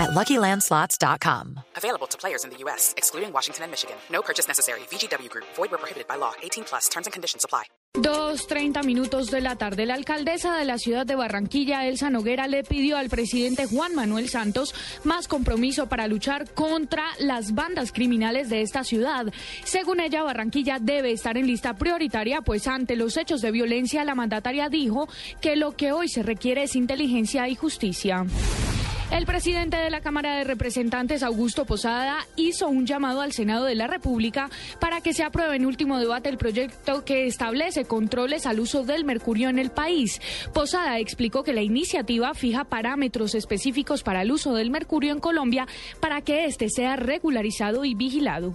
at LuckyLandSlots.com. Available to players in the U.S., excluding Washington and Michigan. No purchase necessary. VGW Group. Void where prohibited by law. 18 plus. Terms and conditions apply. Dos treinta minutos de la tarde, la alcaldesa de la ciudad de Barranquilla, Elsa Noguera, le pidió al presidente Juan Manuel Santos más compromiso para luchar contra las bandas criminales de esta ciudad. Según ella, Barranquilla debe estar en lista prioritaria, pues ante los hechos de violencia, la mandataria dijo que lo que hoy se requiere es inteligencia y justicia. El presidente de la Cámara de Representantes, Augusto Posada, hizo un llamado al Senado de la República para que se apruebe en último debate el proyecto que establece controles al uso del mercurio en el país. Posada explicó que la iniciativa fija parámetros específicos para el uso del mercurio en Colombia para que éste sea regularizado y vigilado.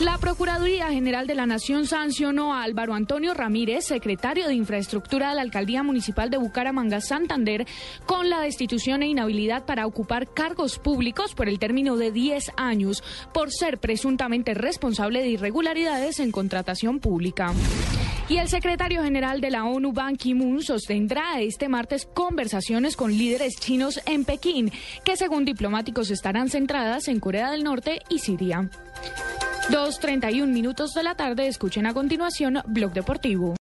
La Procuraduría General de la Nación sancionó a Álvaro Antonio Ramírez, secretario de Infraestructura de la Alcaldía Municipal de Bucaramanga, Santander, con la destitución e inhabilidad para ocupar cargos públicos por el término de 10 años por ser presuntamente responsable de irregularidades en contratación pública. Y el secretario general de la ONU, Ban Ki-moon, sostendrá este martes conversaciones con líderes chinos en Pekín, que según diplomáticos estarán centradas en Corea del Norte y Siria. 2.31 minutos de la tarde, escuchen a continuación Blog Deportivo.